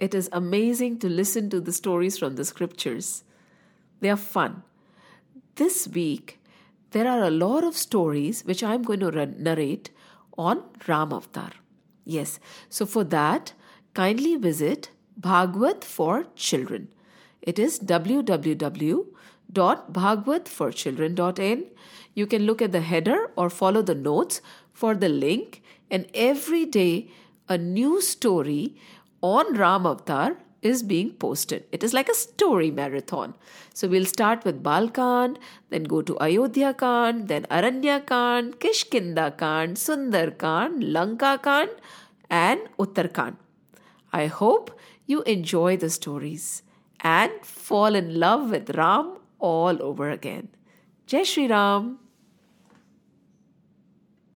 it is amazing to listen to the stories from the scriptures. They are fun. This week, there are a lot of stories which I'm going to narrate on Ram Avatar. Yes, so for that, kindly visit Bhagavad for Children. It is www.bhagavadforchildren.in. You can look at the header or follow the notes for the link, and every day a new story on Ram Avatar is being posted. It is like a story marathon. So we'll start with Balkand, then go to Ayodhya Kand, then Aranya Kand, Kishkinda Kand, Sundar Kand, Lanka Kand, and Uttara Kand. I hope you enjoy the stories and fall in love with Ram all over again. Jai Shri Ram.